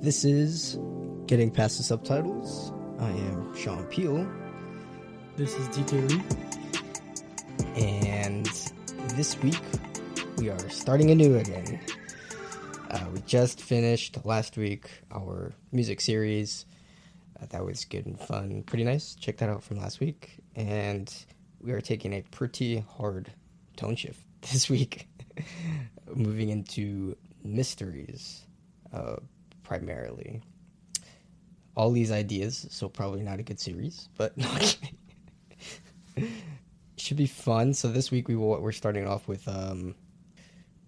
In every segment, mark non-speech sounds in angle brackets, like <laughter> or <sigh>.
This is Getting Past the Subtitles. I am Sean Peel, This is DK Lee. and this week we are starting anew again. Uh, we just finished last week our music series. Uh, that was good and fun, pretty nice. Check that out from last week. And we are taking a pretty hard tone shift <laughs> this week, <laughs> moving into mysteries uh, primarily. All these ideas, so probably not a good series, but <laughs> should be fun. So this week we will, we're starting off with um,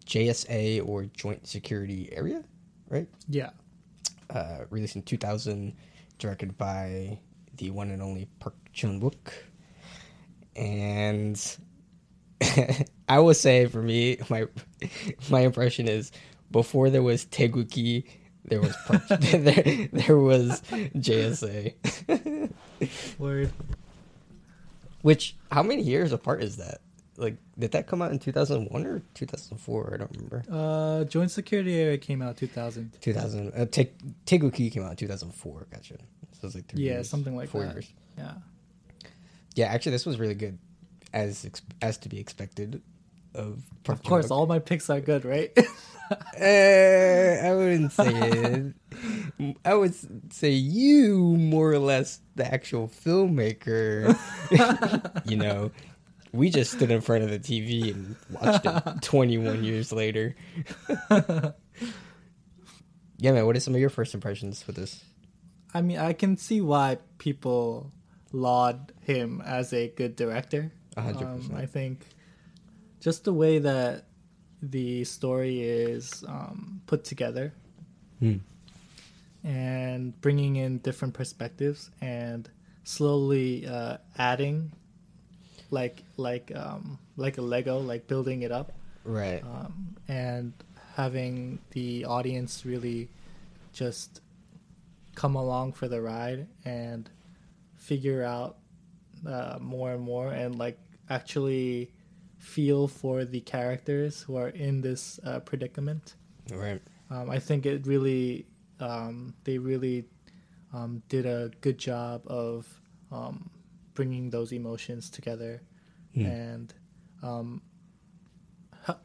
JSA or Joint Security Area, right? Yeah. uh, released in 2000, directed by the one and only Park Chan Wook. And <laughs> I will say, for me, my <laughs> my impression is before there was Taegukgi, there was Park, <laughs> there, there was JSA. Word. Which how many years apart is that? Like, did that come out in 2001 or 2004? I don't remember. Uh, Joint Security Area came out 2000. 2000. Uh, Te- Taegukgi came out in 2004. Gotcha. So it was like three Yeah, years, something like four that. years. Yeah. Yeah, actually, this was really good, as as to be expected. Of Of course, all my picks are good, right? <laughs> Uh, <laughs> I wouldn't say it. I would say you more or less the actual filmmaker. <laughs> you know, we just stood in front of the TV and watched it <laughs> 21 years later. yeah, man. What are some of your first impressions with this? I mean, I can see why people laud him as a good director. A hundred Um, percent. I think just the way that the story is um, put together Hmm. and bringing in different perspectives and slowly uh, adding like like um, like a Lego, like building it up Right. um, and having the audience really just come along for the ride and figure out uh, more and more and like actually feel for the characters who are in this uh, predicament. right. Um, I think it really, um, they really um, did a good job of um, bringing those emotions together, Hmm. and um,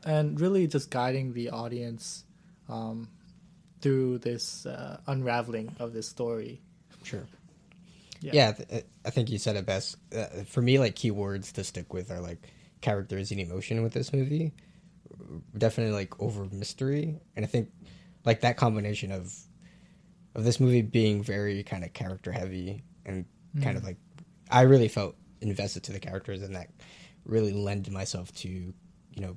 and really just guiding the audience um, through this uh, unraveling of this story. Sure. Yeah. Yeah, th- I think you said it best. Uh, for me, like keywords to stick with are like characters and emotion with this movie. Definitely like over mystery, and I think like that combination of of this movie being very kind of character heavy and kind of mm. like I really felt invested to the characters, and that really lended myself to you know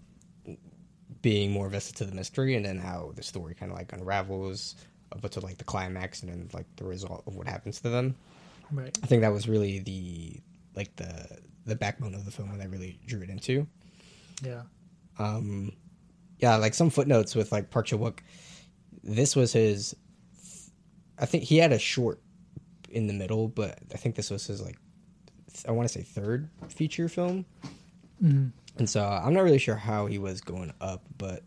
being more invested to the mystery, and then how the story kind of like unravels up to like the climax, and then like the result of what happens to them. Right. I think that was really the like the the backbone of the film and I really drew it into. Yeah. Um yeah, like some footnotes with like Park Chan-wook. This was his I think he had a short in the middle, but I think this was his like I want to say third feature film. Mhm. And so I'm not really sure how he was going up, but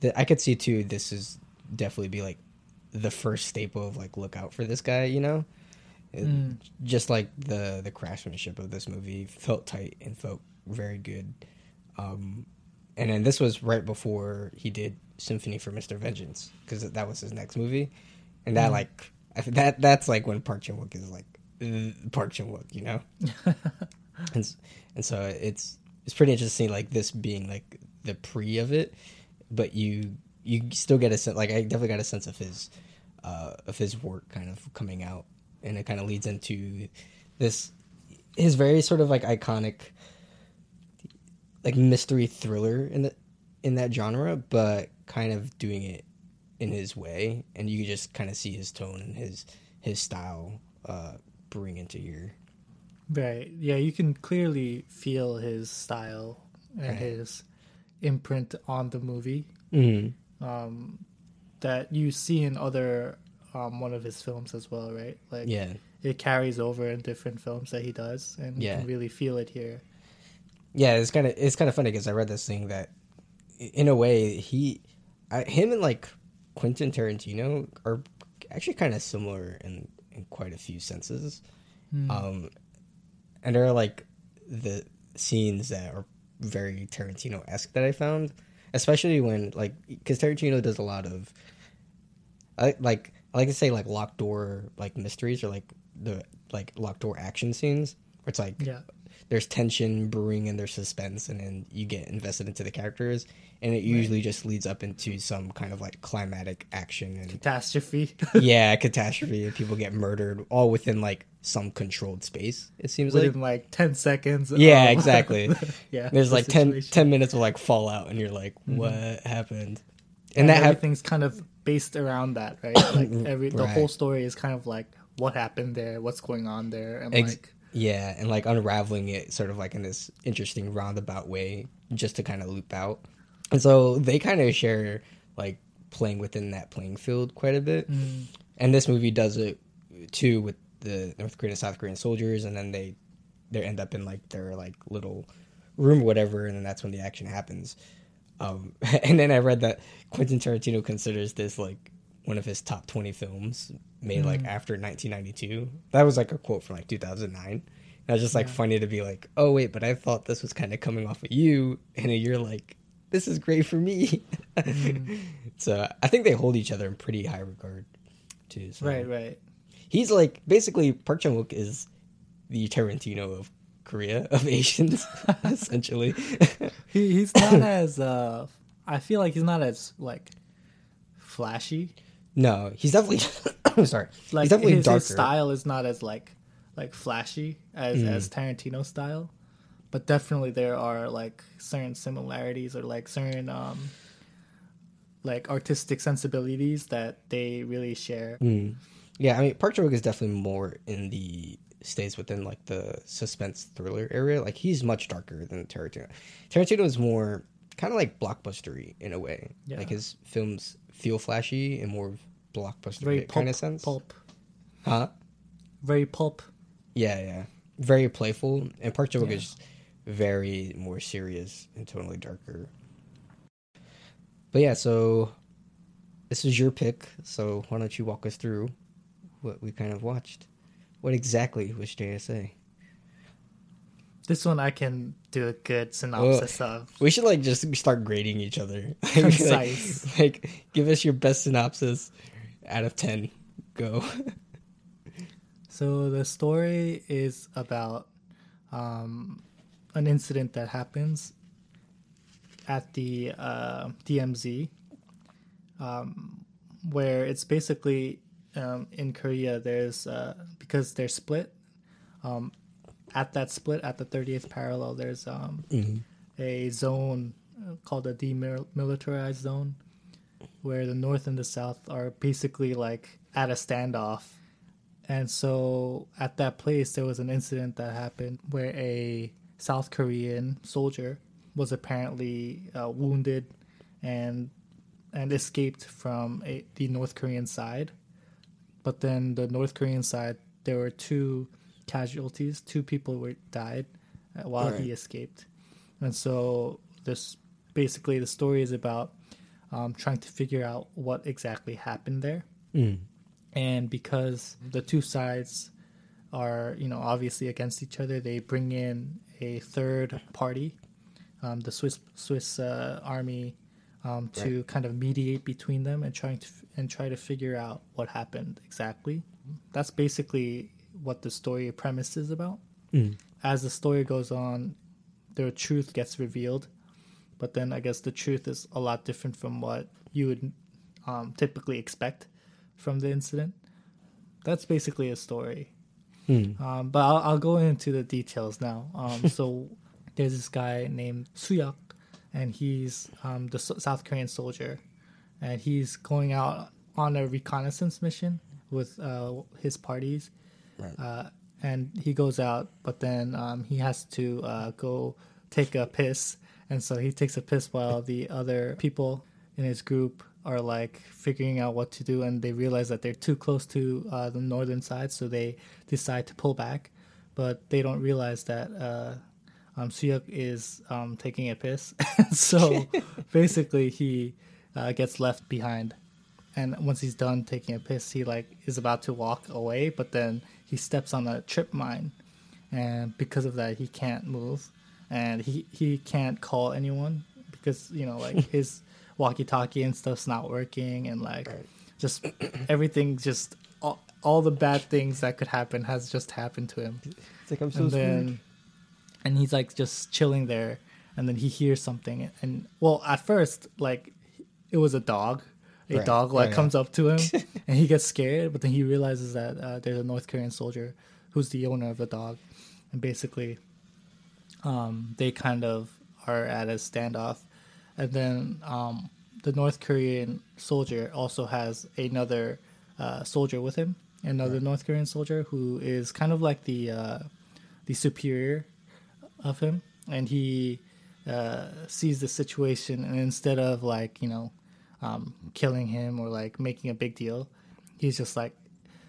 the, I could see too this is definitely be like the first staple of like look out for this guy, you know? It- Mm. Just like the the craftsmanship of this movie felt tight and felt very good. Um and then this was right before he did Sympathy for Mr. Vengeance because that was his next movie. And that Mm. like I that that's like when Park Chan-wook is like uh, Park Chan-wook, you know? <laughs> and and so it's it's pretty interesting like this being like the pre of it but you you still get a sense like i definitely got a sense of his uh of his work kind of coming out and it kind of leads into this his very sort of like iconic like mystery thriller in the in that genre but kind of doing it in his way and you just kind of see his tone and his his style uh bring into your Right. Yeah, you can clearly feel his style and Right. his imprint on the movie Mhm. um, that you see in other um, one of his films as well, right? Like yeah it carries over in different films that he does, and you can really feel it here. Yeah, it's kind of it's kind of funny because I read this thing that, in a way, he, I, him and like Quentin Tarantino are actually kind of similar in in quite a few senses. Mm. Um, and there are like the scenes that are very Tarantino esque that I found, especially when like because Tarantino does a lot of, I like I like to say like locked door like mysteries or like the like locked door action scenes where it's like yeah. there's tension brewing and there's suspense and then you get invested into the characters and it usually just leads up into some kind of like climatic action and Catastrophe. <laughs> yeah catastrophe and people get murdered all within like some controlled space it seems like Within like ten seconds. yeah um, exactly <laughs> yeah. there's the like 10, situation. 10 minutes of like fallout and you're like what happened and and that everything's kind of based around that, right? Like <coughs> every the Right. whole story is kind of like what happened there, what's going on there, and Ex- like yeah and like unraveling it sort of like in this interesting roundabout way just to kind of loop out. And so they kind of share like playing within that playing field quite a bit. Mm, and this movie does it too with the north korean and south korean soldiers and then they they end up in like their like little room or whatever and then that's when the action happens um <laughs> and then i read that quentin tarantino considers this like one of his top 20 films made like after 1992 that was like a quote from like 2009 and it was just like funny to be like oh wait but i thought this was kind of coming off of you. And you're like this is great for me. <laughs> So i think they hold each other in pretty high regard too so. right, right. he's like basically park chan-wook is the tarantino of korea <laughs> of asians <laughs> essentially He he's not <laughs> as uh I feel like he's not as like flashy. no he's definitely <coughs> i'm sorry Like he's definitely his, darker his style is not as like like flashy as Mm. as Tarantino style. But definitely there are like certain similarities or like certain um like artistic sensibilities that they really share. Mm. Yeah, I mean, Park Chan Wook is definitely more in the stays within like the suspense thriller area. Like he's much darker than Tarantino. Tarantino is more kind of like blockbustery in a way. Yeah. Like his films feel flashy and more blockbuster Very kind of sense. pulp. Huh? Very pulp. Yeah, yeah. Very playful, and Park Chan Wook Yeah. is very more serious and totally darker. But yeah, so this is your pick. So why don't you walk us through what we kind of watched? What exactly was JSA? This one I can do a good synopsis of. We should like just start grading each other. <laughs> Like- like, give us your best synopsis out of ten. Go. <laughs> So the story is about um, an incident that happens at the uh, DMZ, um, where it's basically um, in Korea. There's uh, because they're split. Um, at that split, at the 30th parallel, there's um, a zone uh, called a demilitarized zone, where the North and the South are basically like at a standoff. And so at that place, there was an incident that happened where a South Korean soldier was apparently uh, wounded and and escaped from a, the North Korean side. But then the North Korean side, there were two casualties. Two people were died uh, while Right. he escaped. And so this basically the story is about um, trying to figure out what exactly happened there and because the two sides are you know obviously against each other they bring in a third party um, the swiss swiss uh, army um, to kind of mediate between them and trying to f- and try to figure out what happened exactly that's basically what the story premise is about as the story goes on the truth gets revealed but then i guess the truth is a lot different from what you would um, typically expect from the incident. That's basically a story. Um, but I'll, I'll go into the details now. Um, <laughs> so there's this guy named Suyuk, and he's um, the South Korean soldier, and he's going out on a reconnaissance mission with uh, his parties. Uh, and he goes out, but then um, he has to uh, go take a piss, and so he takes a piss while the other people in his group are like figuring out what to do, and they realize that they're too close to uh, the northern side, so they decide to pull back, but they don't realize that uh, um, Suyuk is um, taking a piss, <laughs> so <laughs> basically he uh, gets left behind. and once he's done taking a piss, he like is about to walk away, but then he steps on a trip mine, and because of that, he can't move, and he he can't call anyone because you know like <laughs> his walkie-talkie and stuff's not working, and like Right. just everything just all, all the bad things that could happen has just happened to him It's like I'm so and screwed. then and he's like just chilling there and then he hears something and well at first like it was a dog a Right. dog like Oh, yeah. comes up to him <laughs> and he gets scared but then he realizes that uh, there's a north korean soldier who's the owner of the dog and basically um, they kind of are at a standoff and then um, the north korean soldier also has another uh, soldier with him another north korean soldier who is kind of like the uh, the superior of him and he uh, sees the situation and instead of like you know um, killing him or like making a big deal he's just like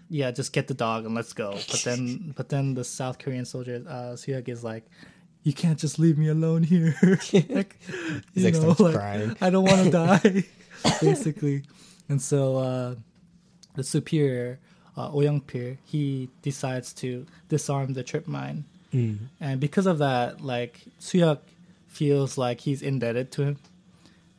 yeah just get the dog and let's go. But then <laughs> but then the south korean soldier uh Suyuk is like you can't just leave me alone here. <laughs> Like, He's, like, starts crying. i don't want to <laughs> die basically. And so uh the superior uh, Oyang Pir, he decides to disarm the trip mine, and because of that, like Suyuk feels like he's indebted to him,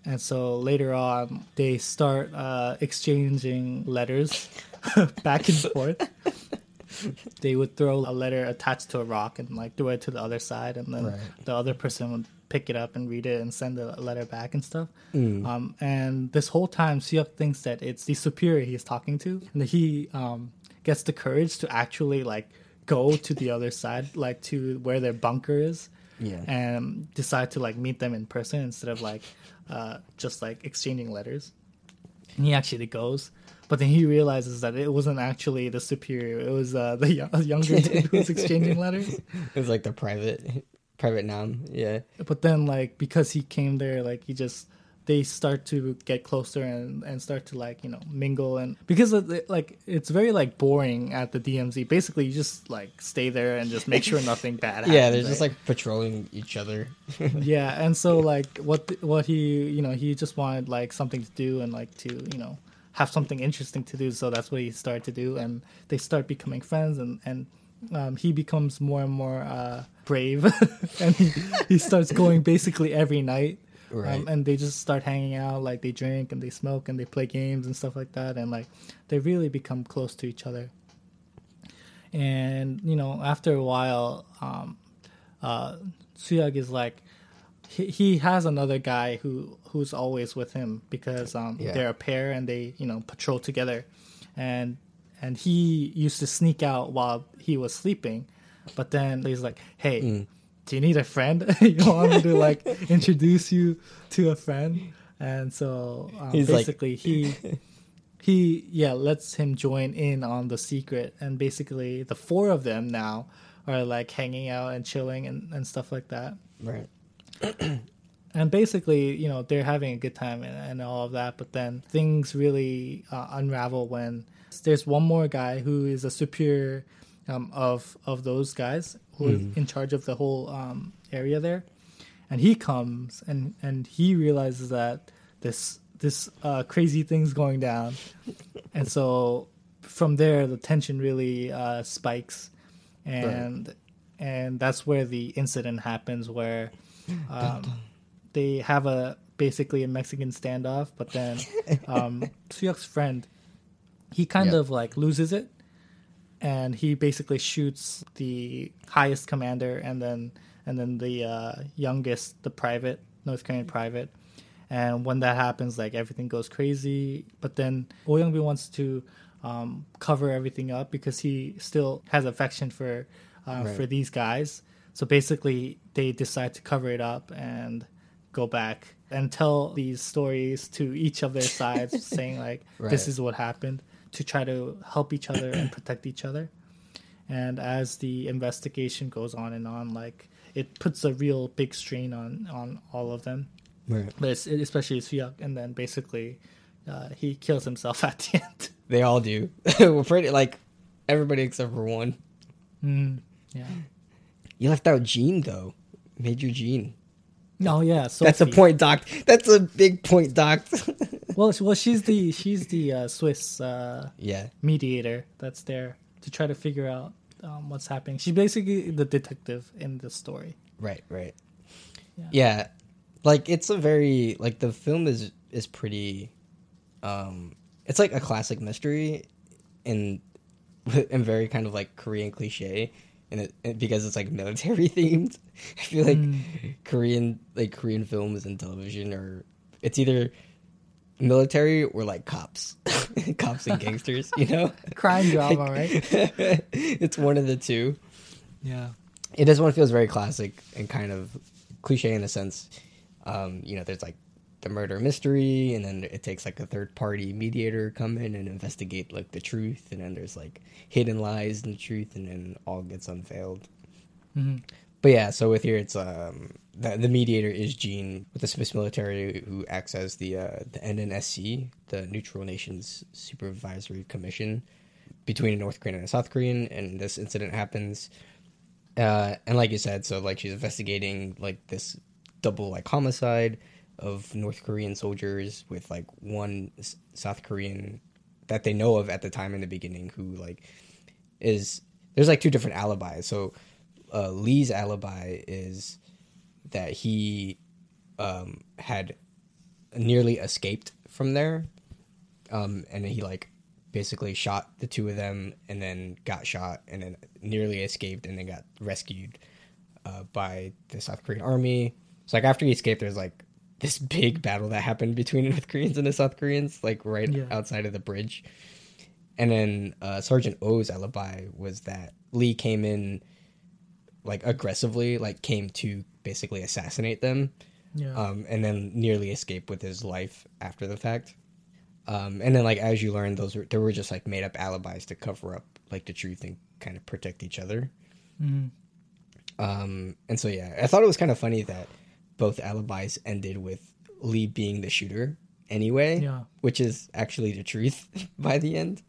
and so later on they start uh, exchanging letters <laughs> back and forth. <laughs> they would throw a letter attached to a rock and like throw it to the other side, and then Right. the other person would pick it up and read it and send the letter back and stuff. Mm. Um, and this whole time, Suyuk thinks that it's the superior he's talking to, and that he um, gets the courage to actually like go to the other side, like to where their bunker is, Yeah. and decide to like meet them in person instead of like uh, just like exchanging letters. And he actually goes, but then he realizes that it wasn't actually the superior; it was uh, the yo- <laughs> younger dude who was exchanging letters. <laughs> It was like the private private noun. Yeah. but then like because he came there like he just they start to get closer and and start to like you know mingle. And because of the, like it's very like boring at the DMZ basically you just like stay there and just make sure nothing bad <laughs> happens Yeah, they're just like patrolling each other. <laughs> yeah and so like what what he you know he just wanted like something to do and like to you know have something interesting to do. So that's what he started to do. And they start becoming friends and and um, he becomes more and more uh, brave. <laughs> And he, he starts going basically every night Right. um, and they just start hanging out like they drink and they smoke and they play games and stuff like that and like they really become close to each other and you know after a while um uh Suyuk is like he, he has another guy who who's always with him because um Yeah. they're a pair and they you know patrol together and and he used to sneak out while he was sleeping but then he's like hey Mm. Do you need a friend? <laughs> You want me to like <laughs> introduce you to a friend? And so um, He's like- basically he he yeah lets him join in on the secret. And basically the four of them now are like hanging out and chilling and, and stuff like that. Right. <clears throat> and basically you know they're having a good time and, and all of that. But then things really uh, unravel when there's one more guy who is a superior um, of of those guys who is in charge of the whole um, area there. And he comes and and he realizes that this this uh, crazy thing's going down. <laughs> And so from there the tension really uh, spikes. And and that's where the incident happens where um, they have a basically a Mexican standoff, but then <laughs> um, Suyuk's friend he kind Yeah. of like loses it, and he basically shoots the highest commander and then and then the uh, youngest, the private North Korean private. And when that happens, like everything goes crazy. But then Oh Young-bin wants to um, cover everything up because he still has affection for uh, Right. for these guys. So basically, they decide to cover it up and go back and tell these stories to each of their sides, <laughs> saying like, "This is what happened," to try to help each other and protect each other. And as the investigation goes on and on, like it puts a real big strain on on all of them, Right. but it's, especially Suyuk. And then basically, uh, he kills himself <laughs> at the end. They all do. <laughs> We're pretty like everybody except for one. Mm, yeah. You left out Jean though. Major Jean. Oh yeah. So That's a point, Doc. That's a big point, Doc. <laughs> well, well, she's the she's the uh, Swiss uh, yeah, mediator that's there to try to figure out um, what's happening. She's basically the detective in the story. right, right. Yeah. Yeah. Like it's a very like the film is is pretty um it's like a classic mystery and <laughs> and very kind of like Korean cliche and it, and because it's like military <laughs> themed. I feel like Korean like Korean films and television are it's either military or like cops. <laughs> cops and gangsters, you know? <laughs> Crime drama, right? <laughs> it's one of the two. Yeah. it this one feels very classic and kind of cliche in a sense. Um, you know, there's like the murder mystery, and then it takes like a third party mediator come in and investigate like the truth, and then there's like hidden lies in the truth, and then all gets unveiled. hmm But yeah, so with here it's um the, the mediator is Jean with the Swiss military who acts as the uh, the NNSC, the Neutral Nations Supervisory Commission between a North Korean and a South Korean, and this incident happens. Uh, and like you said, so like she's investigating like this double like homicide of North Korean soldiers with like one South Korean that they know of at the time in the beginning who like is there's like two different alibis. So uh, Lee's alibi is that he um, had nearly escaped from there, um, and he like basically shot the two of them, and then got shot, and then nearly escaped, and then got rescued uh, by the South Korean army. So like after he escaped, there's like this big battle that happened between the <laughs> North Koreans and the South Koreans, like right Yeah. outside of the bridge. And then uh, Sergeant O's alibi was that Lee came in like aggressively, like came to basically assassinate them, Yeah. um, and then nearly escape with his life after the fact. Um, and then like as you learn, those were there were just like made up alibis to cover up like the truth and kind of protect each other. Mhm. Um, and so yeah, I thought it was kind of funny that both alibis ended with Lee being the shooter anyway, Yeah. which is actually the truth <laughs> by the end.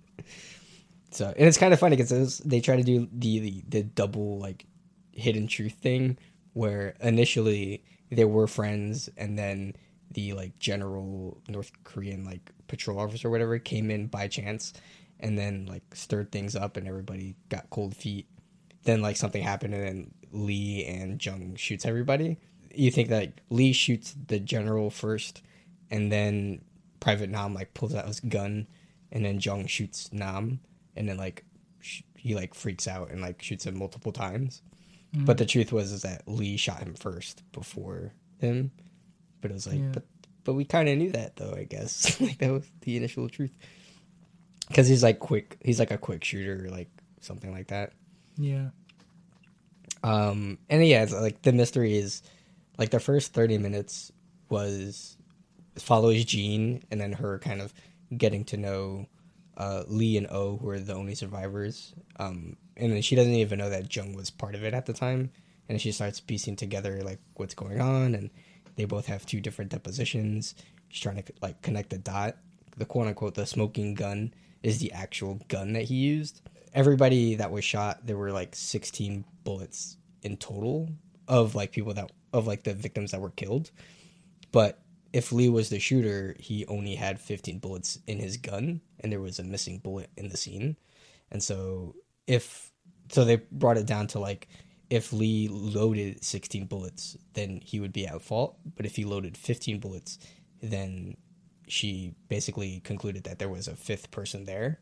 So and it's kind of funny because they try to do the, the the double like hidden truth thing where initially they were friends and then the like general North Korean like patrol officer or whatever came in by chance and then like stirred things up and everybody got cold feet then like something happened and then Lee and Jung shoots everybody. You think that Lee shoots the general first, and then Private Nam like pulls out his gun, and then Jung shoots Nam, and then like sh- he like freaks out and like shoots him multiple times. But the truth was is that Lee shot him first before him. But it was like, Yeah. but but we kind of knew that though. I guess <laughs> like that was the initial truth. Because he's like quick. He's like a quick shooter, like something like that. Yeah. Um, and yeah, it's like the mystery is like the first 30 minutes was follows Jean and then her kind of getting to know uh, Lee and O, who are the only survivors. Um, and then she doesn't even know that Jung was part of it at the time. And she starts piecing together like what's going on, and they both have two different depositions. She's trying to like connect the dot. The quote unquote the smoking gun is the actual gun that he used. Everybody that was shot, there were like 16 bullets in total of like people that of like the victims that were killed. But if Lee was the shooter, he only had 15 bullets in his gun, and there was a missing bullet in the scene. And so if so, they brought it down to like if Lee loaded 16 bullets, then he would be at fault. But if he loaded 15 bullets, then she basically concluded that there was a fifth person there,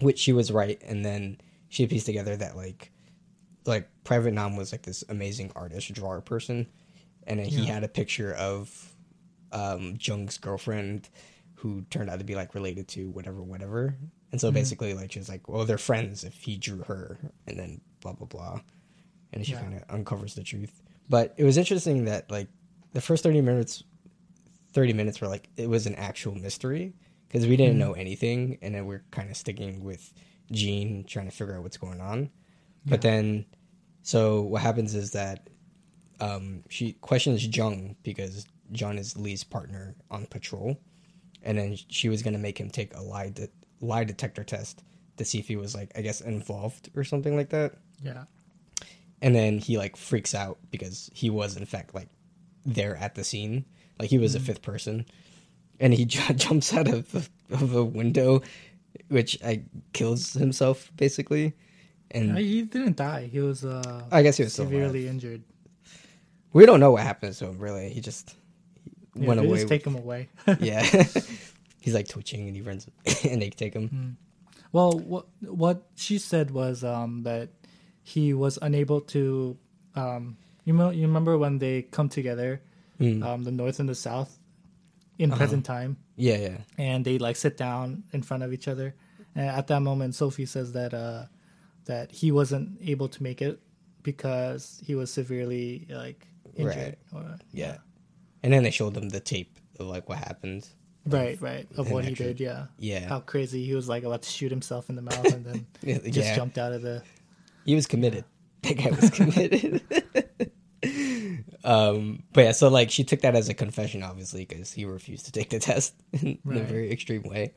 which she was right. And then she pieced together that like like Private Nam was like this amazing artist drawer person, and then he Yeah. had a picture of um, Jung's girlfriend, who turned out to be like related to whatever, whatever. And so basically, like she's like, well, they're friends if he drew her, and then blah blah blah, and she Yeah. kind of uncovers the truth. But it was interesting that like the first thirty minutes, thirty minutes were like it was an actual mystery because we didn't know anything, and then we're kind of sticking with Jean trying to figure out what's going on. But then, so what happens is that um, she questions Jung because Jung is Lee's partner on patrol, and then she was gonna make him take a lie de- lie detector test to see if he was like I guess involved or something like that. Yeah. And then he like freaks out because he was in fact like there at the scene, like he was a fifth person, and he <laughs> j- jumps out of the, of a window, which I kills himself basically. And Uh, he didn't die. He was uh, I guess he was severely injured. We don't know what happens to him really. He just Yeah, went they away. just take him away. <laughs> yeah, <laughs> <laughs> he's like twitching and he runs, and they take him. Mm. Well, what what she said was um, that he was unable to. Um, you know, you remember when they come together, Mm. um, the North and the South, in Uh-huh. present time, Yeah, yeah, and they like sit down in front of each other. And at that moment, Sophie says that uh, that he wasn't able to make it because he was severely like injured. Or, yeah. And then they showed them the tape of like what happened. Right, right. Of what he did, yeah. Yeah, How crazy he was like about to shoot himself in the mouth and then <laughs> yeah. just jumped out of the He was committed. That guy was committed. <laughs> um, but yeah, so like she took that as a confession, obviously, because he refused to take the test in, <laughs> in a very extreme way.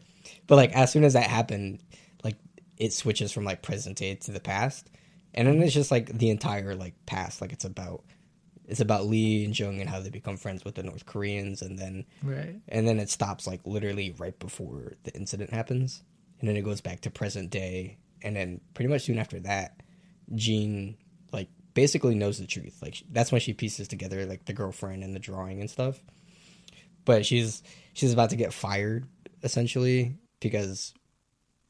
But like as soon as that happened, like it switches from like present day to the past, and then it's just like the entire like past. Like it's about it's about Lee and Jung and how they become friends with the North Koreans, and then right. and then it stops like literally right before the incident happens. And then it goes back to present day and then pretty much soon after that jean like basically knows the truth. Like that's when she pieces together like the girlfriend and the drawing and stuff. But she's she's about to get fired essentially because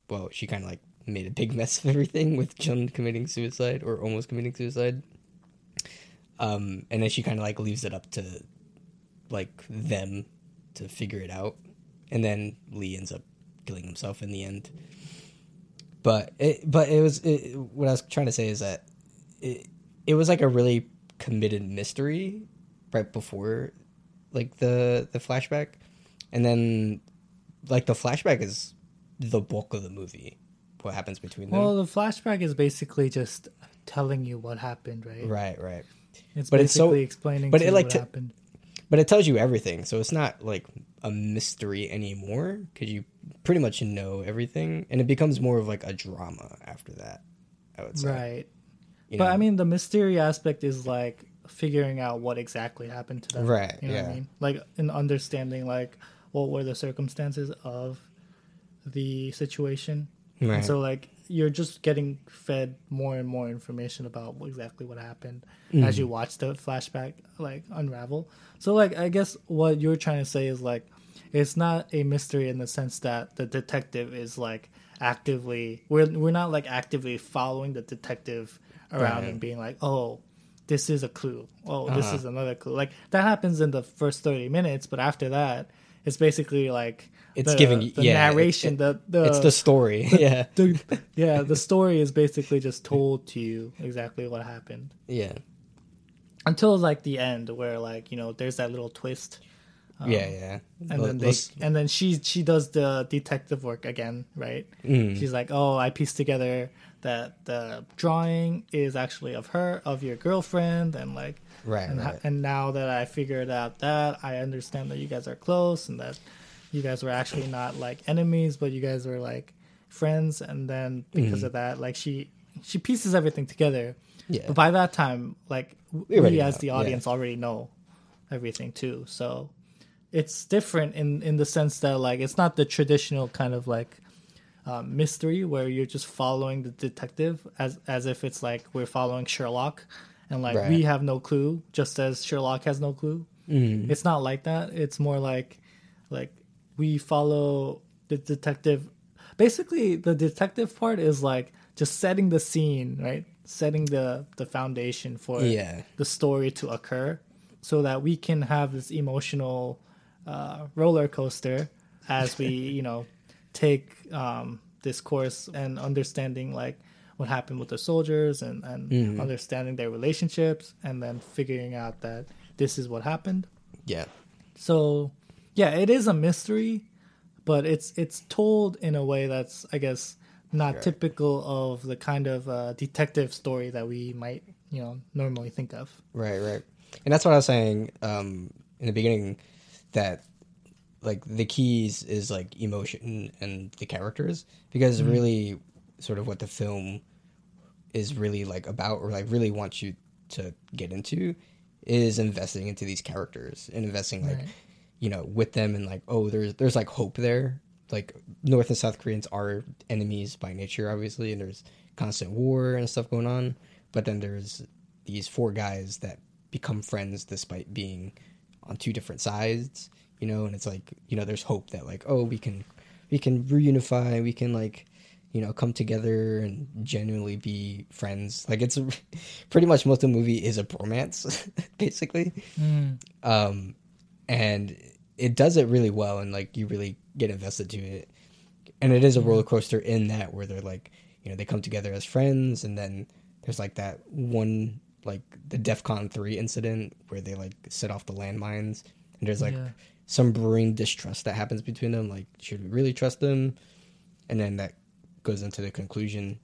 well she kind of like made a big mess of everything with Jung committing suicide or almost committing suicide um and then she kind of like leaves it up to like them to figure it out. And then lee ends up killing himself in the end. But it but it was it, what i was trying to say is that it, it was like a really committed mystery right before like the the flashback. And then like the flashback is the bulk of the movie what happens between them. Well, the flashback is basically just telling you what happened, right? right right It's But it's so- explaining but it, like, what t- happened. but it tells you everything so it's not like a mystery anymore because you pretty much know everything and it becomes more of like a drama after that i would say Right. you But know? I mean, the mystery aspect is like figuring out what exactly happened to them. Right, You know what yeah. I mean? Like, in understanding, like, what were the circumstances of the situation. Right. And so, like, you're just getting fed more and more information about exactly what happened Mm. as you watch the flashback, like, unravel. So, like, I guess what you're trying to say is, like, it's not a mystery in the sense that the detective is, like, actively, we're, we're not, like, actively following the detective around Right. and being like, oh, this is a clue. Oh, this Uh-huh. is another clue. Like, that happens in the first 30 minutes, but after that, it's basically like, It's the, giving you- the yeah, narration, it- the, the it's the story <laughs> yeah. the, yeah, the story is basically just told to you exactly what happened. Yeah. Until like the end, where like you know there's that little twist, yeah yeah. and then they let's- and then she she does the detective work again, right? Mm. She's like, oh, I pieced together that the drawing is actually of her, of your girlfriend, and like, right and, right. and now that I figured out that, I understand that you guys are close and that you guys were actually not like enemies, but you guys were like friends. And then because Mm-hmm. of that, like she she pieces everything together. Yeah. But by that time, like We we, as know, the yeah. audience already know everything too. So it's different in in the sense that like it's not the traditional kind of like um, mystery where you're just following the detective as as if it's like we're following Sherlock and like Right. we have no clue just as Sherlock has no clue. Mm. It's not like that. It's more like like we follow the detective. Basically, the detective part is like just setting the scene, right? Setting the the foundation for yeah the story to occur so that we can have this emotional uh, roller coaster as we <laughs> you know take um, this course and understanding like what happened with the soldiers and, and understanding their relationships and then figuring out that this is what happened yeah so yeah it is a mystery but it's it's told in a way that's i guess not typical of the kind of uh, detective story that we might you know normally think of Right, right. And that's what I was saying um, in the beginning that like the keys is like emotion and the characters because really sort of what the film is really like about or like really wants you to get into is investing into these characters and investing like Right. You know with them and like oh there's there's like hope there. Like north and south koreans are enemies by nature obviously and there's constant war and stuff going on. But then there's these four guys that become friends despite being on two different sides you know and it's like you know there's hope that like oh we can we can reunify we can like you know come together and genuinely be friends. Like it's <laughs> pretty much most of the movie is a bromance <laughs> basically. Mm. um and it does it really well and like you really get invested to it. And it is a roller coaster in that where they're like you know they come together as friends and then there's like that one like the defcon 3 incident where they like set off the landmines and there's like Yeah. some brewing distrust that happens between them like should we really trust them? And then that goes into the conclusion.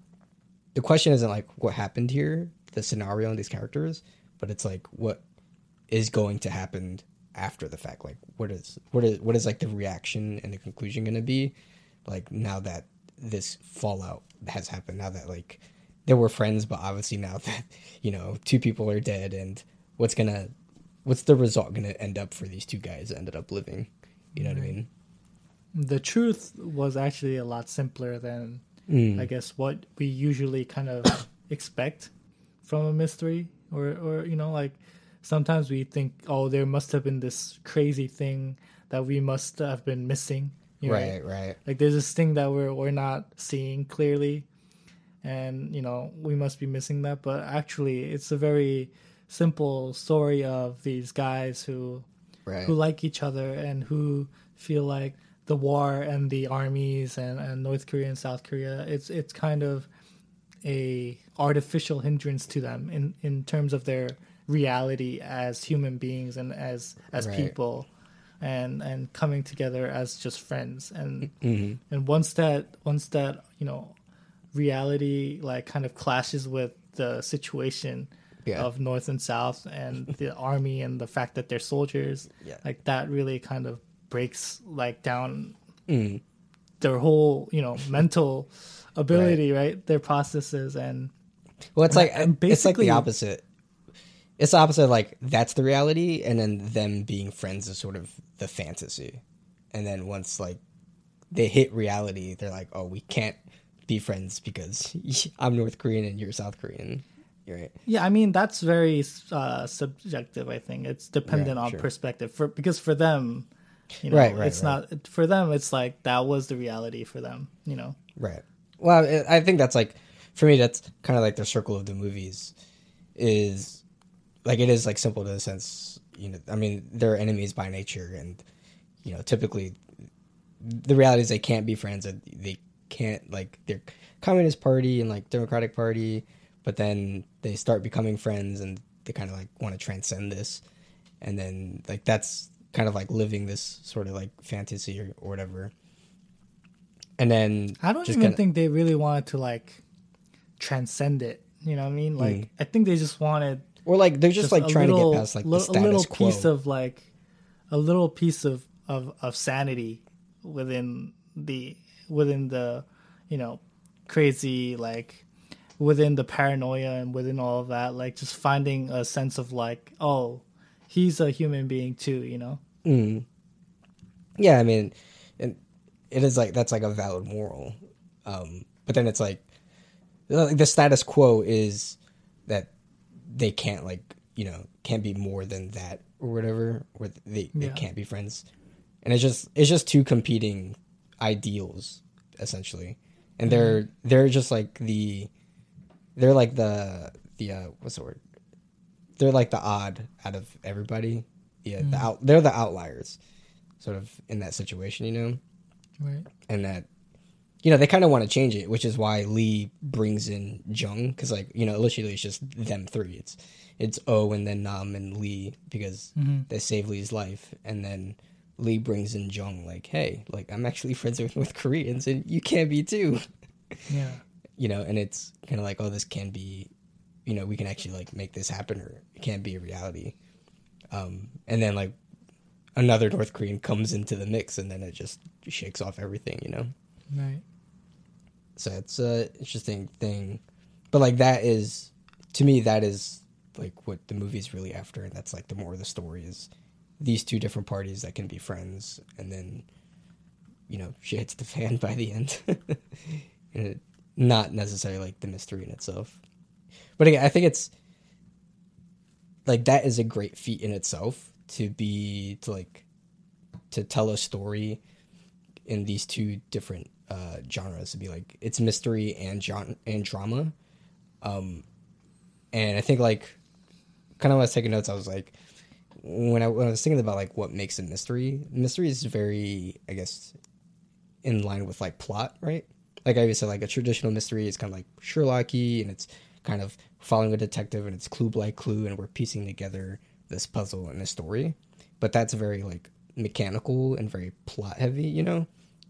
The question isn't like what happened here the scenario and these characters but it's like what is going to happen after the fact like what is what is what is like the reaction and the conclusion going to be? Like now that this fallout has happened now that like they were friends but obviously now <laughs> that you know two people are dead and what's gonna what's the result gonna end up for these two guys that ended up living? You know what i mean? The truth was actually a lot simpler than Mm. I guess what we usually kind of <coughs> expect from a mystery or or you know like sometimes we think oh there must have been this crazy thing that we must have been missing you know? right right. Like there's this thing that we're we're not seeing clearly and you know we must be missing that. But actually it's a very simple story of these guys who right. who like each other and who feel like the war and the armies and, and North Korea and South Korea it's it's kind of a artificial hindrance to them in in terms of their reality as human beings and as as Right. people and and coming together as just friends and Mhm. and once that once that you know reality like kind of clashes with the situation Yeah. of north and south and <laughs> the army and the fact that they're soldiers Yeah. like that really kind of breaks like down Mm. their whole you know mental <laughs> ability right, their processes and Well, it's like And it's like basically- the opposite. It's the opposite. of, Like that's the reality, and then them being friends is sort of the fantasy. And then once like they hit reality, they're like, "Oh, we can't be friends because <laughs> I'm North Korean and you're South Korean." You're right. yeah i mean that's very uh subjective i think it's dependent Right, on sure. perspective for because for them you know Right, right, it's right. not for them it's like that was the reality for them you know Right. Well, I I think that's like for me. That's kind of like the circle of the movies. Is like it is like simple to the sense you know. I mean, they're enemies by nature, and you know, typically the reality is they can't be friends. And they can't like they're communist party and like democratic party, but then they start becoming friends, and they kind of like want to transcend this, and then like that's kind of like living this sort of like fantasy or, or whatever. And then I don't even kinda- think they really wanted to like transcend it. You know what I mean? Mm. Like I think they just wanted Or like they're just, like trying little, to get past like the li- a little quo. piece of like a little piece of, of of sanity within the within the you know crazy like within the paranoia and within all of that like just finding a sense of like oh he's a human being too you know Mm. Yeah, I mean, and it is like that's like a valid moral, um, but then it's like the status quo is that they can't like you know can't be more than that or whatever, or they they can't be friends, and it's just it's just two competing ideals essentially, and they're they're just like the they're like the the uh, what's the word? They're like the odd out of everybody. Yeah, the out they're the outliers, sort of in that situation, you know, right. And that you know they kind of want to change it, which is why Lee brings in Jung because like you know literally it's just them three. It's it's O and then Nam and Lee because they save Lee's life, and then Lee brings in Jung like, hey, like I'm actually <laughs> friends with North Koreans and you can be too <laughs> yeah you know, and it's kind of like, oh, this can be, you know, we can actually like make this happen, or it can be a reality. Um, and then like another North Korean comes into the mix, and then it just shakes off everything, you know. Right. So it's a interesting thing, but like that is, to me, that is like what the movie's really after, and that's like the more the story is these two different parties that can be friends, and then you know she hits the fan by the end. <laughs> and it, not necessarily like the mystery in itself, but again, I think it's like that is a great feat in itself to be to like to tell a story in these two different uh, genres to be like it's mystery and genre and drama. Um and i think like kind of when i was taking notes i was like when I, when I was thinking about like what makes a mystery mystery is very i guess in line with like plot right? Like i always said like a traditional mystery is kind of like sherlocky and it's kind of following a detective and it's clue by clue and we're piecing together this puzzle and a story. But that's very like mechanical and very plot heavy you know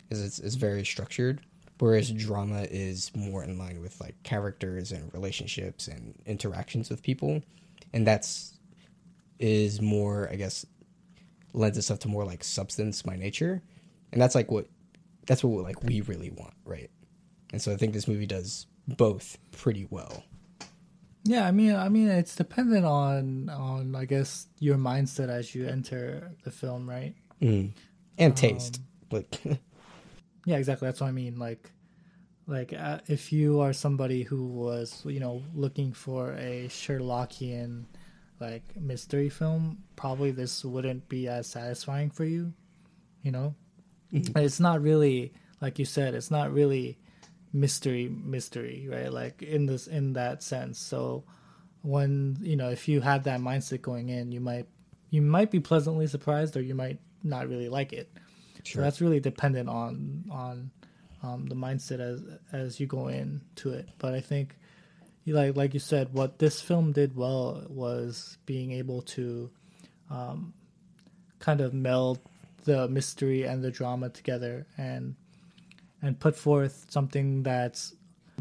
because it's, it's very structured whereas drama is more in line with like characters and relationships and interactions with people. And that's is more i guess lends itself to more like substance by nature. And that's like what that's what like we really want right? And so i think this movie does both pretty well. Yeah, I mean, I mean, it's dependent on on I guess your mindset as you enter the film, right? mm. and taste. Like <laughs> Yeah, exactly. That's what I mean. Like, like uh, if you are somebody who was, you know, looking for a Sherlockian like mystery film, probably this wouldn't be as satisfying for you. You know, And it's not really like you said. It's not really mystery, mystery, right? Like in this, in that sense. So when you know, if you have that mindset going in, you might you might be pleasantly surprised, or you might not really like it. So that's really dependent on on um, the mindset as as you go into it. But I think, like like you said, what this film did well was being able to um, kind of meld the mystery and the drama together and and put forth something that's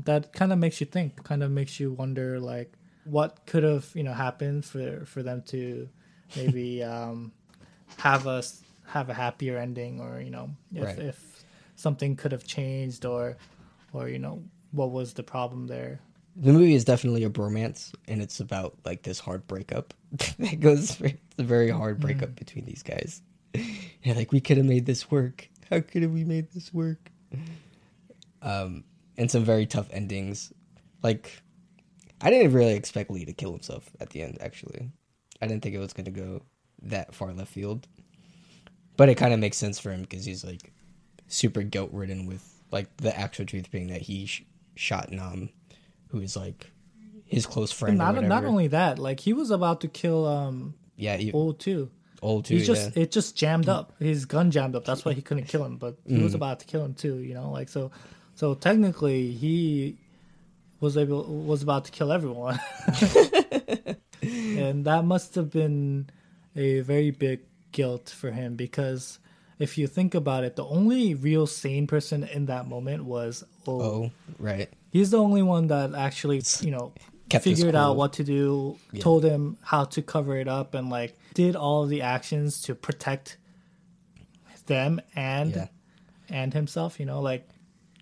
that kind of makes you think, kind of makes you wonder like what could have you know happened for for them to maybe <laughs> um, have us have a happier ending or you know if, Right. if something could have changed or or you know what was the problem there? The movie is definitely a bromance and it's about like this hard breakup <laughs> that goes it's a very hard breakup between these guys. And like we could have made this work. How could have we made this work? Um and some very tough endings. Like i didn't really expect lee to kill himself at the end actually. I didn't think it was going to go that far left field but it kind of makes sense for him because he's like super guilt ridden with like the actual truth being that he sh- shot nam who is like his close friend. not not only that like he was about to kill um yeah, he, old too old too. he just yeah. it just jammed up his gun jammed up that's why he couldn't kill him but he Mm. was about to kill him too you know like so so technically he was able was about to kill everyone <laughs> <laughs> and that must have been a very big guilt for him because if you think about it the only real sane person in that moment was oh, oh, right. he's the only one that actually you know Kept figured out what to do told him how to cover it up and like did all the actions to protect them and Yeah. and himself you know like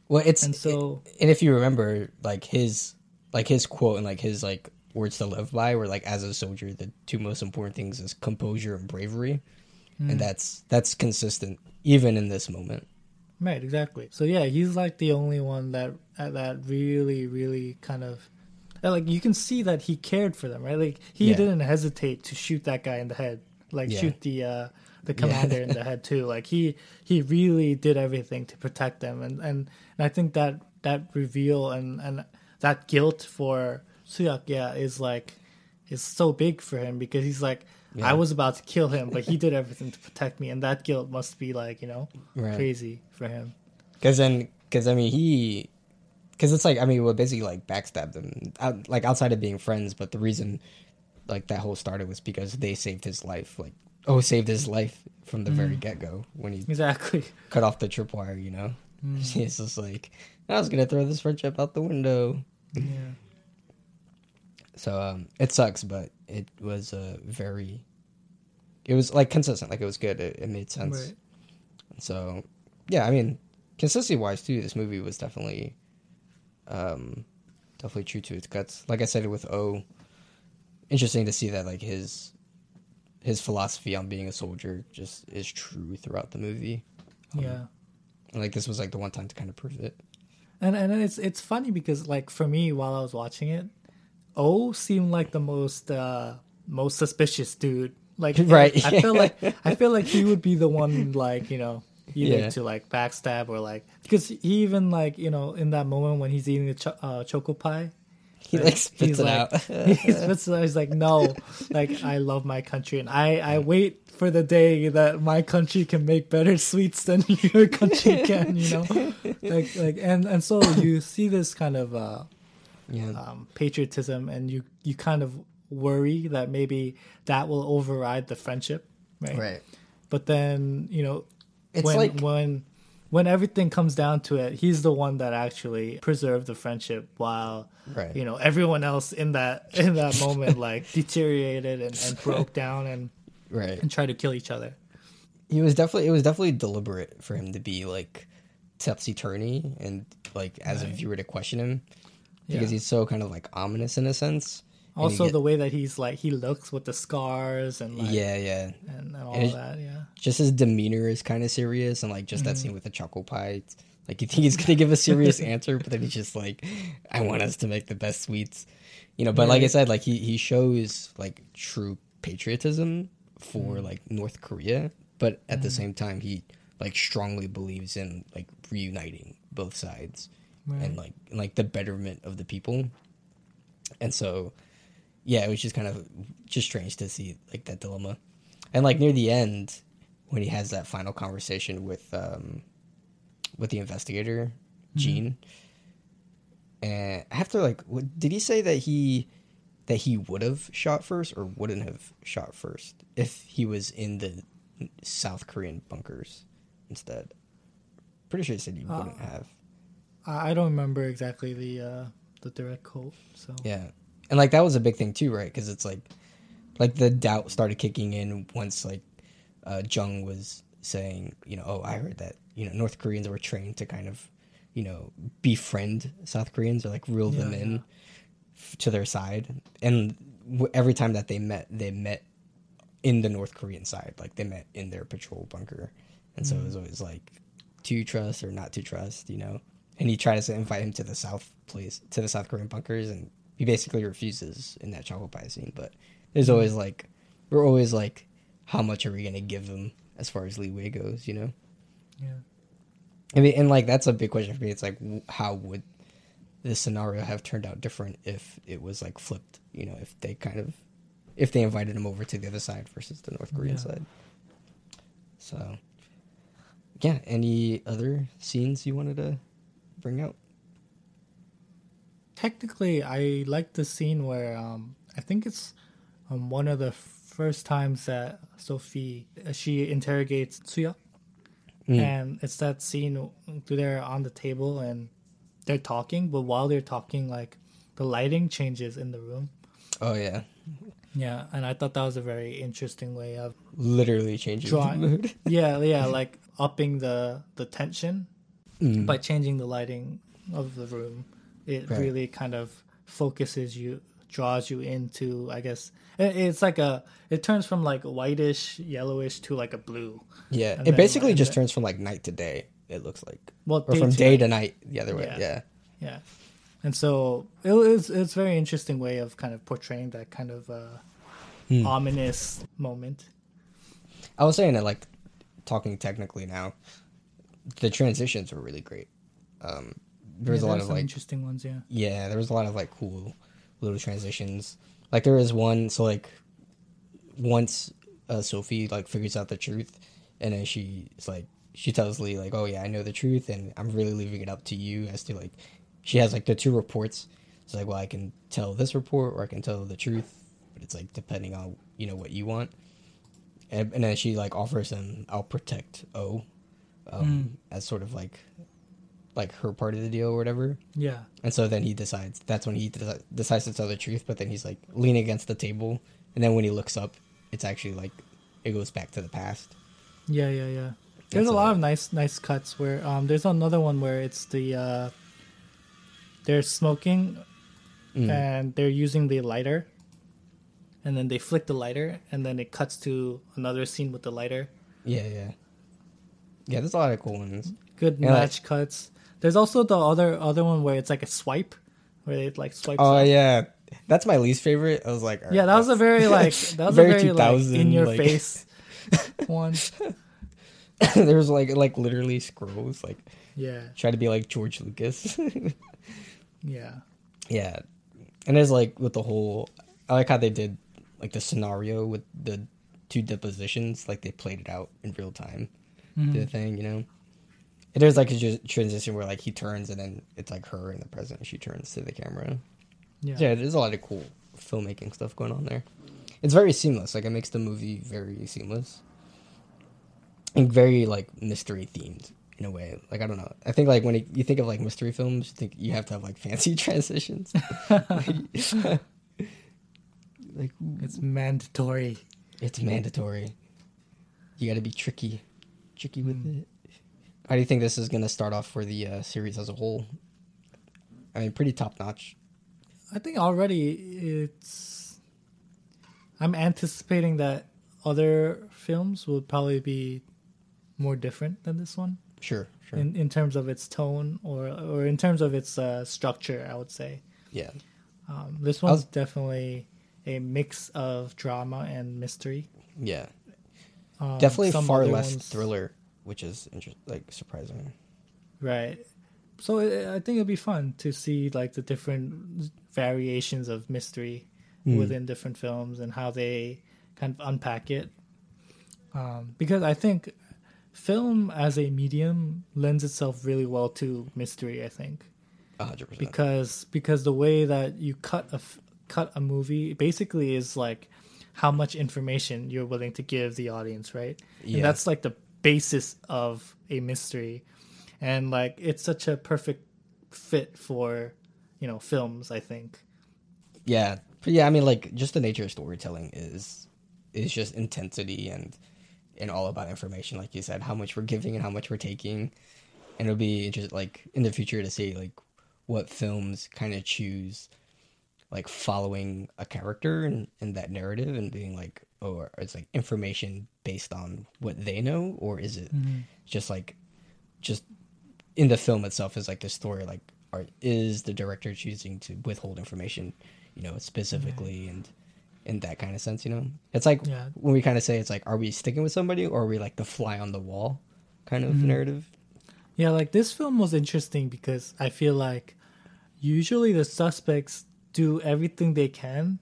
Well, it's And so- and if you remember, like his like his quote and like his like words to live by were like as a soldier, the two most important things is composure and bravery, Hmm. and that's that's consistent even in this moment. right exactly so yeah he's like the only one that that really really kind of like you can see that he cared for them right like he Yeah. didn't hesitate to shoot that guy in the head like Yeah. shoot the uh the commander in the <laughs> head too like he he really did everything to protect them and and, and i think that that reveal and and that guilt for Suyuk yeah is like is so big for him because he's like Yeah. i was about to kill him but he did everything to protect me and that guilt must be like you know Right. crazy for him Because then, because I mean, he, because it's like I mean, well, basically like backstabbed them, out, like outside of being friends. But the reason, like that whole started was because they saved his life. Like, oh, saved his life from the very get go when he exactly cut off the tripwire. You know, <laughs> he's just like, I was gonna throw this friendship out the window. yeah <laughs> So um, it sucks, but it was a very, it was like consistent. Like it was good. It, it made sense. right So, yeah, I mean, consistency wise too, this movie was definitely, um, definitely true to its guts. Like I said with O, interesting to see that like his his philosophy on being a soldier just is true throughout the movie. yeah. And, like this was like the one time to kind of prove it. And and it's it's funny because like for me while I was watching it, O seemed like the most uh most suspicious dude. Like <laughs> Right, I feel like I feel like he would be the one like, you know, either Yeah. to like backstab or like because he even like, you know, in that moment when he's eating the cho- uh, choco pie, He Right. like spits He's it like- out. <laughs> he spits it out, he's like, No, like I love my country and I, I wait for the day that my country can make better sweets than <laughs> your country can, you know? Like like and, and so you see this kind of uh yeah. um, patriotism, and you you kind of worry that maybe that will override the friendship, right? right. But then you know It's when like when when everything comes down to it, he's the one that actually preserved the friendship, while right. you know everyone else in that in that <laughs> moment like deteriorated and, and broke down and right. and tried to kill each other. he was definitely it was definitely deliberate for him to be like topsy turny and like as a Right. viewer to question him because Yeah. he's so kind of like ominous in a sense. Also, get- the way that he's like he looks with the scars and like yeah, yeah, and, and all And that, yeah. just his demeanor is kind of serious and like just that Mm-hmm. scene with the choco pie. Like you think he's gonna give a serious answer, but then he's just like, "I want us to make the best sweets," you know. But like I said, like he he shows like true patriotism for Mm. like North Korea, but at the same time he like strongly believes in like reuniting both sides Right. and like and, like the betterment of the people. And so, yeah, it was just kind of just strange to see like that dilemma. And like near the end, when he has that final conversation with um with the investigator, Jean, and after like, what, did he say that he that he would have shot first or wouldn't have shot first if he was in the South Korean bunkers instead? Pretty sure he said he Uh, wouldn't have. I don't remember exactly the uh the direct quote. So Yeah, and like that was a big thing too, right? Because it's like, like the doubt started kicking in once like uh, Jung was saying, you know, oh, I heard that you know North Koreans were trained to kind of, you know, befriend South Koreans or like reel them in yeah. f- to their side, and w- every time that they met, they met in the North Korean side, like they met in their patrol bunker, and so it Mm. was always like to trust or not to trust, you know. And he tries to invite him to the South place, to the South Korean bunkers, and he basically refuses in that chocolate pie scene. But there's hmm. always like, we're always like, how much are we gonna give them as far as leeway goes, you know? yeah. I mean, and like that's a big question for me. It's like, how would this scenario have turned out different if it was like flipped? You know, if they kind of, if they invited him over to the other side versus the North Korean Yeah. side. So, yeah. Any other scenes you wanted to bring out? Technically, I like the scene where um I think it's um one of the first times that Sophie uh, she interrogates Suya, Mm. and it's that scene they're on the table and they're talking, but while they're talking, like the lighting changes in the room. Oh yeah, Yeah, and I thought that was a very interesting way of literally changing Drawing. the mood. yeah yeah <laughs> like upping the the tension Mm. by changing the lighting of the room it Right. really kind of focuses you draws you into i guess it- it's like a it turns from like whitish yellowish to like a blue Yeah, And it then- basically just turns from like night to day. It looks like, well or from to day night. to night the other way. Yeah. Yeah, yeah and so it was it's very interesting way of kind of portraying that kind of uh Hmm. ominous moment I was saying that like talking technically now, the transitions were really great. Um, there was Yeah, a lot of some like interesting ones yeah yeah, there was a lot of like cool little transitions. Like there was one so like once uh, Sophie like figures out the truth, and then she's like she tells Lee like, "Oh yeah, I know the truth, and I'm really leaving it up to you as to like." She has like the two reports. It's like, well, I can tell this report or I can tell the truth, but it's like depending on you know what you want. And, and then she like offers him, "I'll protect O," um, as sort of like like her part of the deal or whatever. yeah And so then he decides. That's when he de- decides to tell the truth. But then he's like leaning against the table, and then when he looks up, it's actually like it goes back to the past. Yeah, yeah, yeah. There's That's a lot of nice, nice cuts where um, there's another one where it's the uh, they're smoking Mm. and they're using the lighter, and then they flick the lighter, and then it cuts to another scene with the lighter. Yeah, yeah, yeah. There's a lot of cool ones. Good Yeah, like- match cuts. There's also the other other one where it's like a swipe, where it like swipes. Oh up. yeah, that's my least favorite. I was like, all Yeah, <laughs> that was a very like that was Very a very like 2000, in your like- face <laughs> one. <laughs> There's like like literally scrolls like Yeah, try to be like George Lucas. yeah, yeah, and there's like with the whole. I like how they did like the scenario with the two depositions. Like they played it out in real time. Mm-hmm. The thing, you know. And there's like a transition where like he turns and then it's like her in the present. and She turns to the camera. yeah, Yeah, there's a lot of cool filmmaking stuff going on there. It's very seamless. Like it makes the movie very seamless and very like mystery themed in a way. Like I don't know. I think like when it, you think of like mystery films, you think you have to have like <laughs> fancy transitions. like, <laughs> like, It's mandatory. it's mandatory. You got to be tricky, tricky with it. How do you think this is gonna start off for the uh, series as a whole? I mean, pretty top notch. I think already it's. I'm anticipating that other films will probably be more different than this one Sure, sure. in, in terms of its tone or or in terms of its uh, structure. I would say yeah. um, this one's was- definitely a mix of drama and mystery. Yeah. Um, Definitely far less ones- thriller, which is inter- like surprising. Right. So I I think it'd be fun to see like the different variations of mystery Mm. within different films and how they kind of unpack it. Um, because I think film as a medium lends itself really well to mystery. I think hundred percent. because because the way that you cut a f- cut a movie basically is like how much information you're willing to give the audience, right? Yeah. And that's like the basis of a mystery, and like it's such a perfect fit for you know films. I think. Yeah, but yeah. I mean, like just the nature of storytelling is is just intensity and and all about information, like you said, how much we're giving and how much we're taking, and it'll be interesting like in the future to see like what films kind of choose like following a character and, and that narrative and being like oh it's like information based on what they know? Or is it mm-hmm. just like just in the film itself is like the story like are is the director choosing to withhold information you know specifically and in that kind of sense you know? It's like Yeah. when we kind of say it's like are we sticking with somebody or are we like the fly on the wall kind of mm-hmm. narrative? Yeah, like this film was interesting because I feel like usually the suspects do everything they can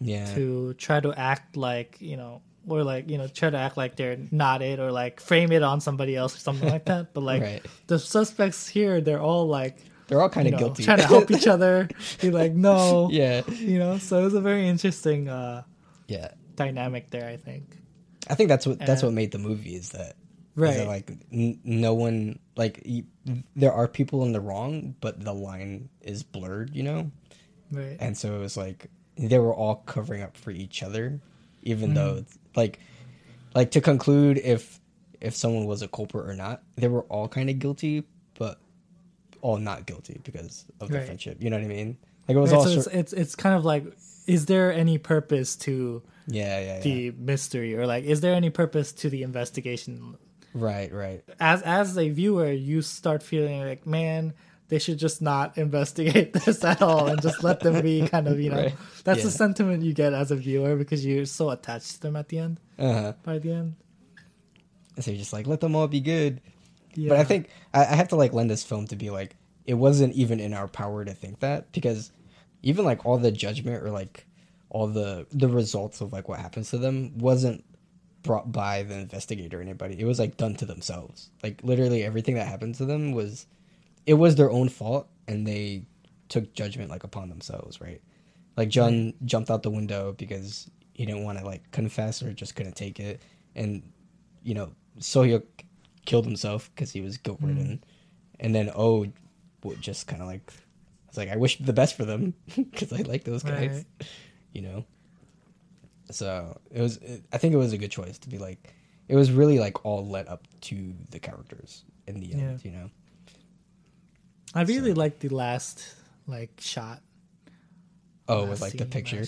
yeah. to try to act like you know or like you know try to act like they're not it or like frame it on somebody else or something like that. But like Right. the suspects here they're all like they're all kind you of know, guilty. trying to help each other <laughs> be like no. Yeah. You know so it was a very interesting uh yeah. dynamic there i think. I think that's what that's Uh, what made the movie is that is right. that, like n- no one like y- there are people in the wrong, but the line is blurred, you know, right and so it was like they were all covering up for each other, even Mm-hmm. though like like to conclude if if someone was a culprit or not, they were all kind of guilty, but all not guilty because of the Right. friendship. You know what I mean? Like it was Right, all so it's, it's it's kind of like is there any purpose to yeah, yeah, yeah. the mystery or like is there any purpose to the investigation right, right. as as a viewer you start feeling like man they should just not investigate <laughs> this at all and just let them be <laughs> kind of you know Right. that's the sentiment you get as a viewer because you're so attached to them at the end Uh huh. by the end So you're just like, let them all be good. yeah But I think I, I have to like lend this film to be like it wasn't even in our power to think that because even like all the judgment or like all the the results of like what happens to them wasn't brought by the investigator or anybody. It was like done to themselves. Like literally everything that happened to them was it was their own fault and they took judgment like upon themselves, right? Like Jung jumped out the window because he didn't want to like confess or just couldn't take it and you know, Suyuk killed himself because he was guilt ridden, mm. and then Oh just kind of like, I was like, I wish the best for them <laughs> because I like those guys, you know. So it was, it, I think it was a good choice to be like, it was really like all led up to the characters in the end, you know. I really so- like the last like shot Oh, with like the picture,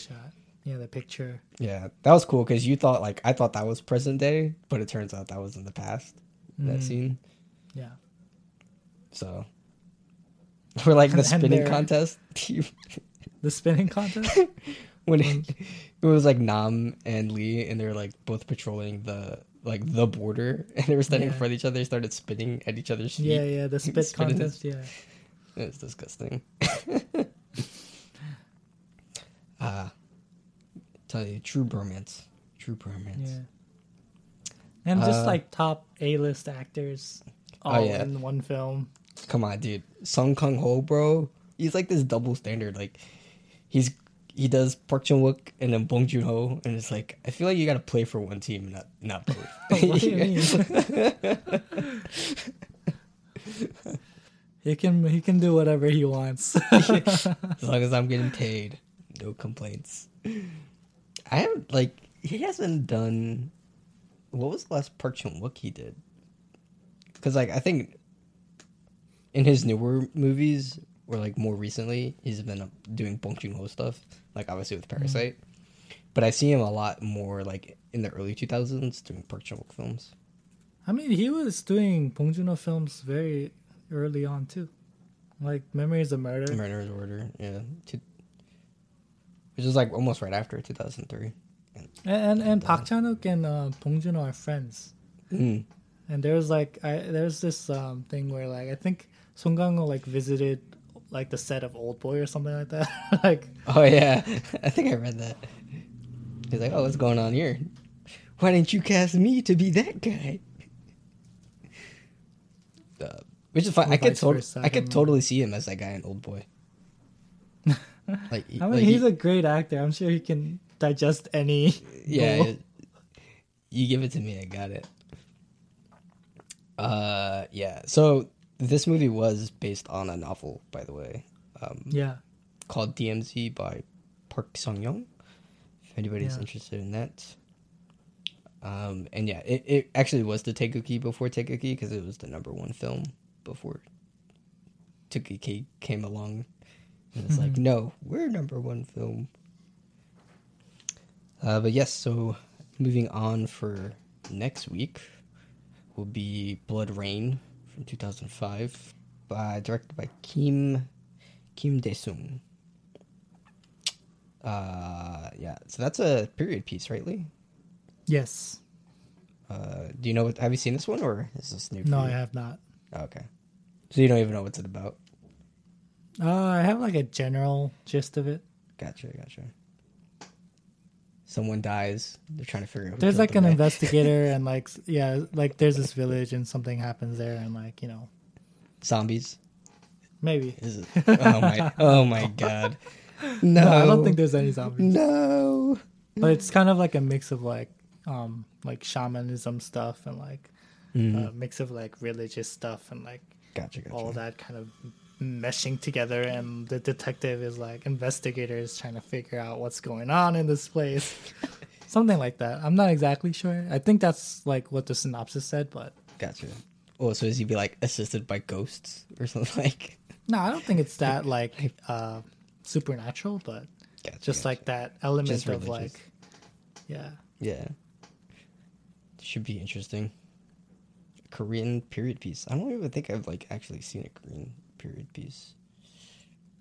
yeah, the picture. Yeah, that was cool because you thought like I thought that was present day, but it turns out that was in the past. That Mm. scene. Yeah. So <laughs> we're like <laughs> the spinning contest. The spinning contest? when it, <laughs> it was like Nam and Lee, and they were like both patrolling the like the border, and they were standing in front of each other. They started spitting at each other's feet. yeah, yeah, the Spit contest, yeah. It's disgusting. <laughs> uh tell you, true bromance. True bromance. Yeah. And just Uh, like top A list actors Oh, all yeah. in one film. Come on, dude. Song Kang Ho, bro. He's like this double standard. Like he's he does Park Chan Wook and then Bong Joon Ho, and it's like I feel like you gotta play for one team, not not both. <laughs> <laughs> what do you mean? He can he can do whatever he wants. <laughs> as long as I'm getting paid, no complaints. I haven't like he hasn't done. What was the last Park Chan Wook he did? Because like I think in his newer movies or like more recently, he's been doing Bong Joon Ho stuff. Like obviously with mm-hmm. Parasite, but I see him a lot more like in the early 2000s doing Park Chan Wook films. I mean, he was doing Bong Joon-ho films very early on too, like Memories of Murder. Murderer's Order, yeah, two, which is like almost right after 2003. And and, and Park Chan-wook and uh, Bong Joon-ho are friends. Mm. And there's like I there's this um thing where like I think Song Kang-ho like visited like the set of Old Boy or something like that. <laughs> like Oh yeah, <laughs> I think I read that. He's like, "Oh, what's going on here? Why didn't you cast me to be that guy?" Uh, which is fine. I could vice tot- versa, I could totally see him as that guy in Old Boy. <laughs> Like, he- I mean, like he's he- a great actor. I'm sure he can digest any. yeah. it- you give it to me, I got it. Uh, yeah. So this movie was based on a novel, by the way. Um, yeah. called DMZ by Park Sung Young. If anybody's Yeah. interested in that. Um, and yeah, it, it actually was the Taegukgi before Taegukgi because it was the number one film before Taegukgi came along. And it's like, Mhm. no, we're number one film. Uh, but yes, so moving on for next week will be Blood Rain from 2005, by, directed by Kim Kim Dae Sung. Uh, yeah, so that's a period piece, right, Lee? Yes. Uh, do you know what? Have you seen this one, or is this new? for No, you? I have not. Oh, okay, so you don't even know what's it about. Uh, I have like a general gist of it. Gotcha, gotcha. Someone dies. They're trying to figure out. There's like an investigator <laughs> and like yeah, like there's this village and something happens there and like you know zombies. maybe. Is it? Oh my! Oh my <laughs> God! No, No, I don't think there's any zombies. No. But it's kind of like a mix of like um like shamanism stuff and like Mm, a mix of like religious stuff and like gotcha, gotcha. all that kind of meshing together and the detective is like investigators trying to figure out what's going on in this place <laughs> something like that i'm not exactly sure i think that's like what the synopsis said but Gotcha. Oh, so is he be like assisted by ghosts or something <laughs> like? no i don't think it's that <laughs> like uh supernatural but Gotcha, just gotcha. like that element Just of religious. like yeah Yeah. Should be interesting. Korean period piece. I don't even think I've like actually seen a Korean period piece.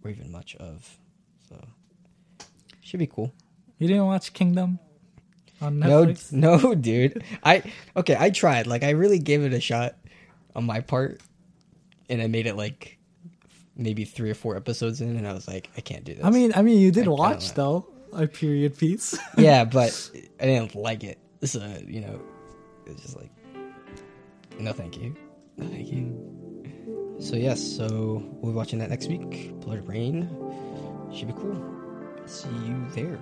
Or even much of. So should be cool. you didn't watch kingdom on No netflix no dude. I okay, I tried. Like I really gave it a shot on my part. And I made it like maybe three or four episodes in and I was like, I can't do this. i mean i mean you did I watch though a period piece yeah, but <laughs> I didn't like it. So, you know, it's just like, no, thank you. No, thank you. So, yes, so we'll be watching that next week. Blood Rain. Should be cool. See you there.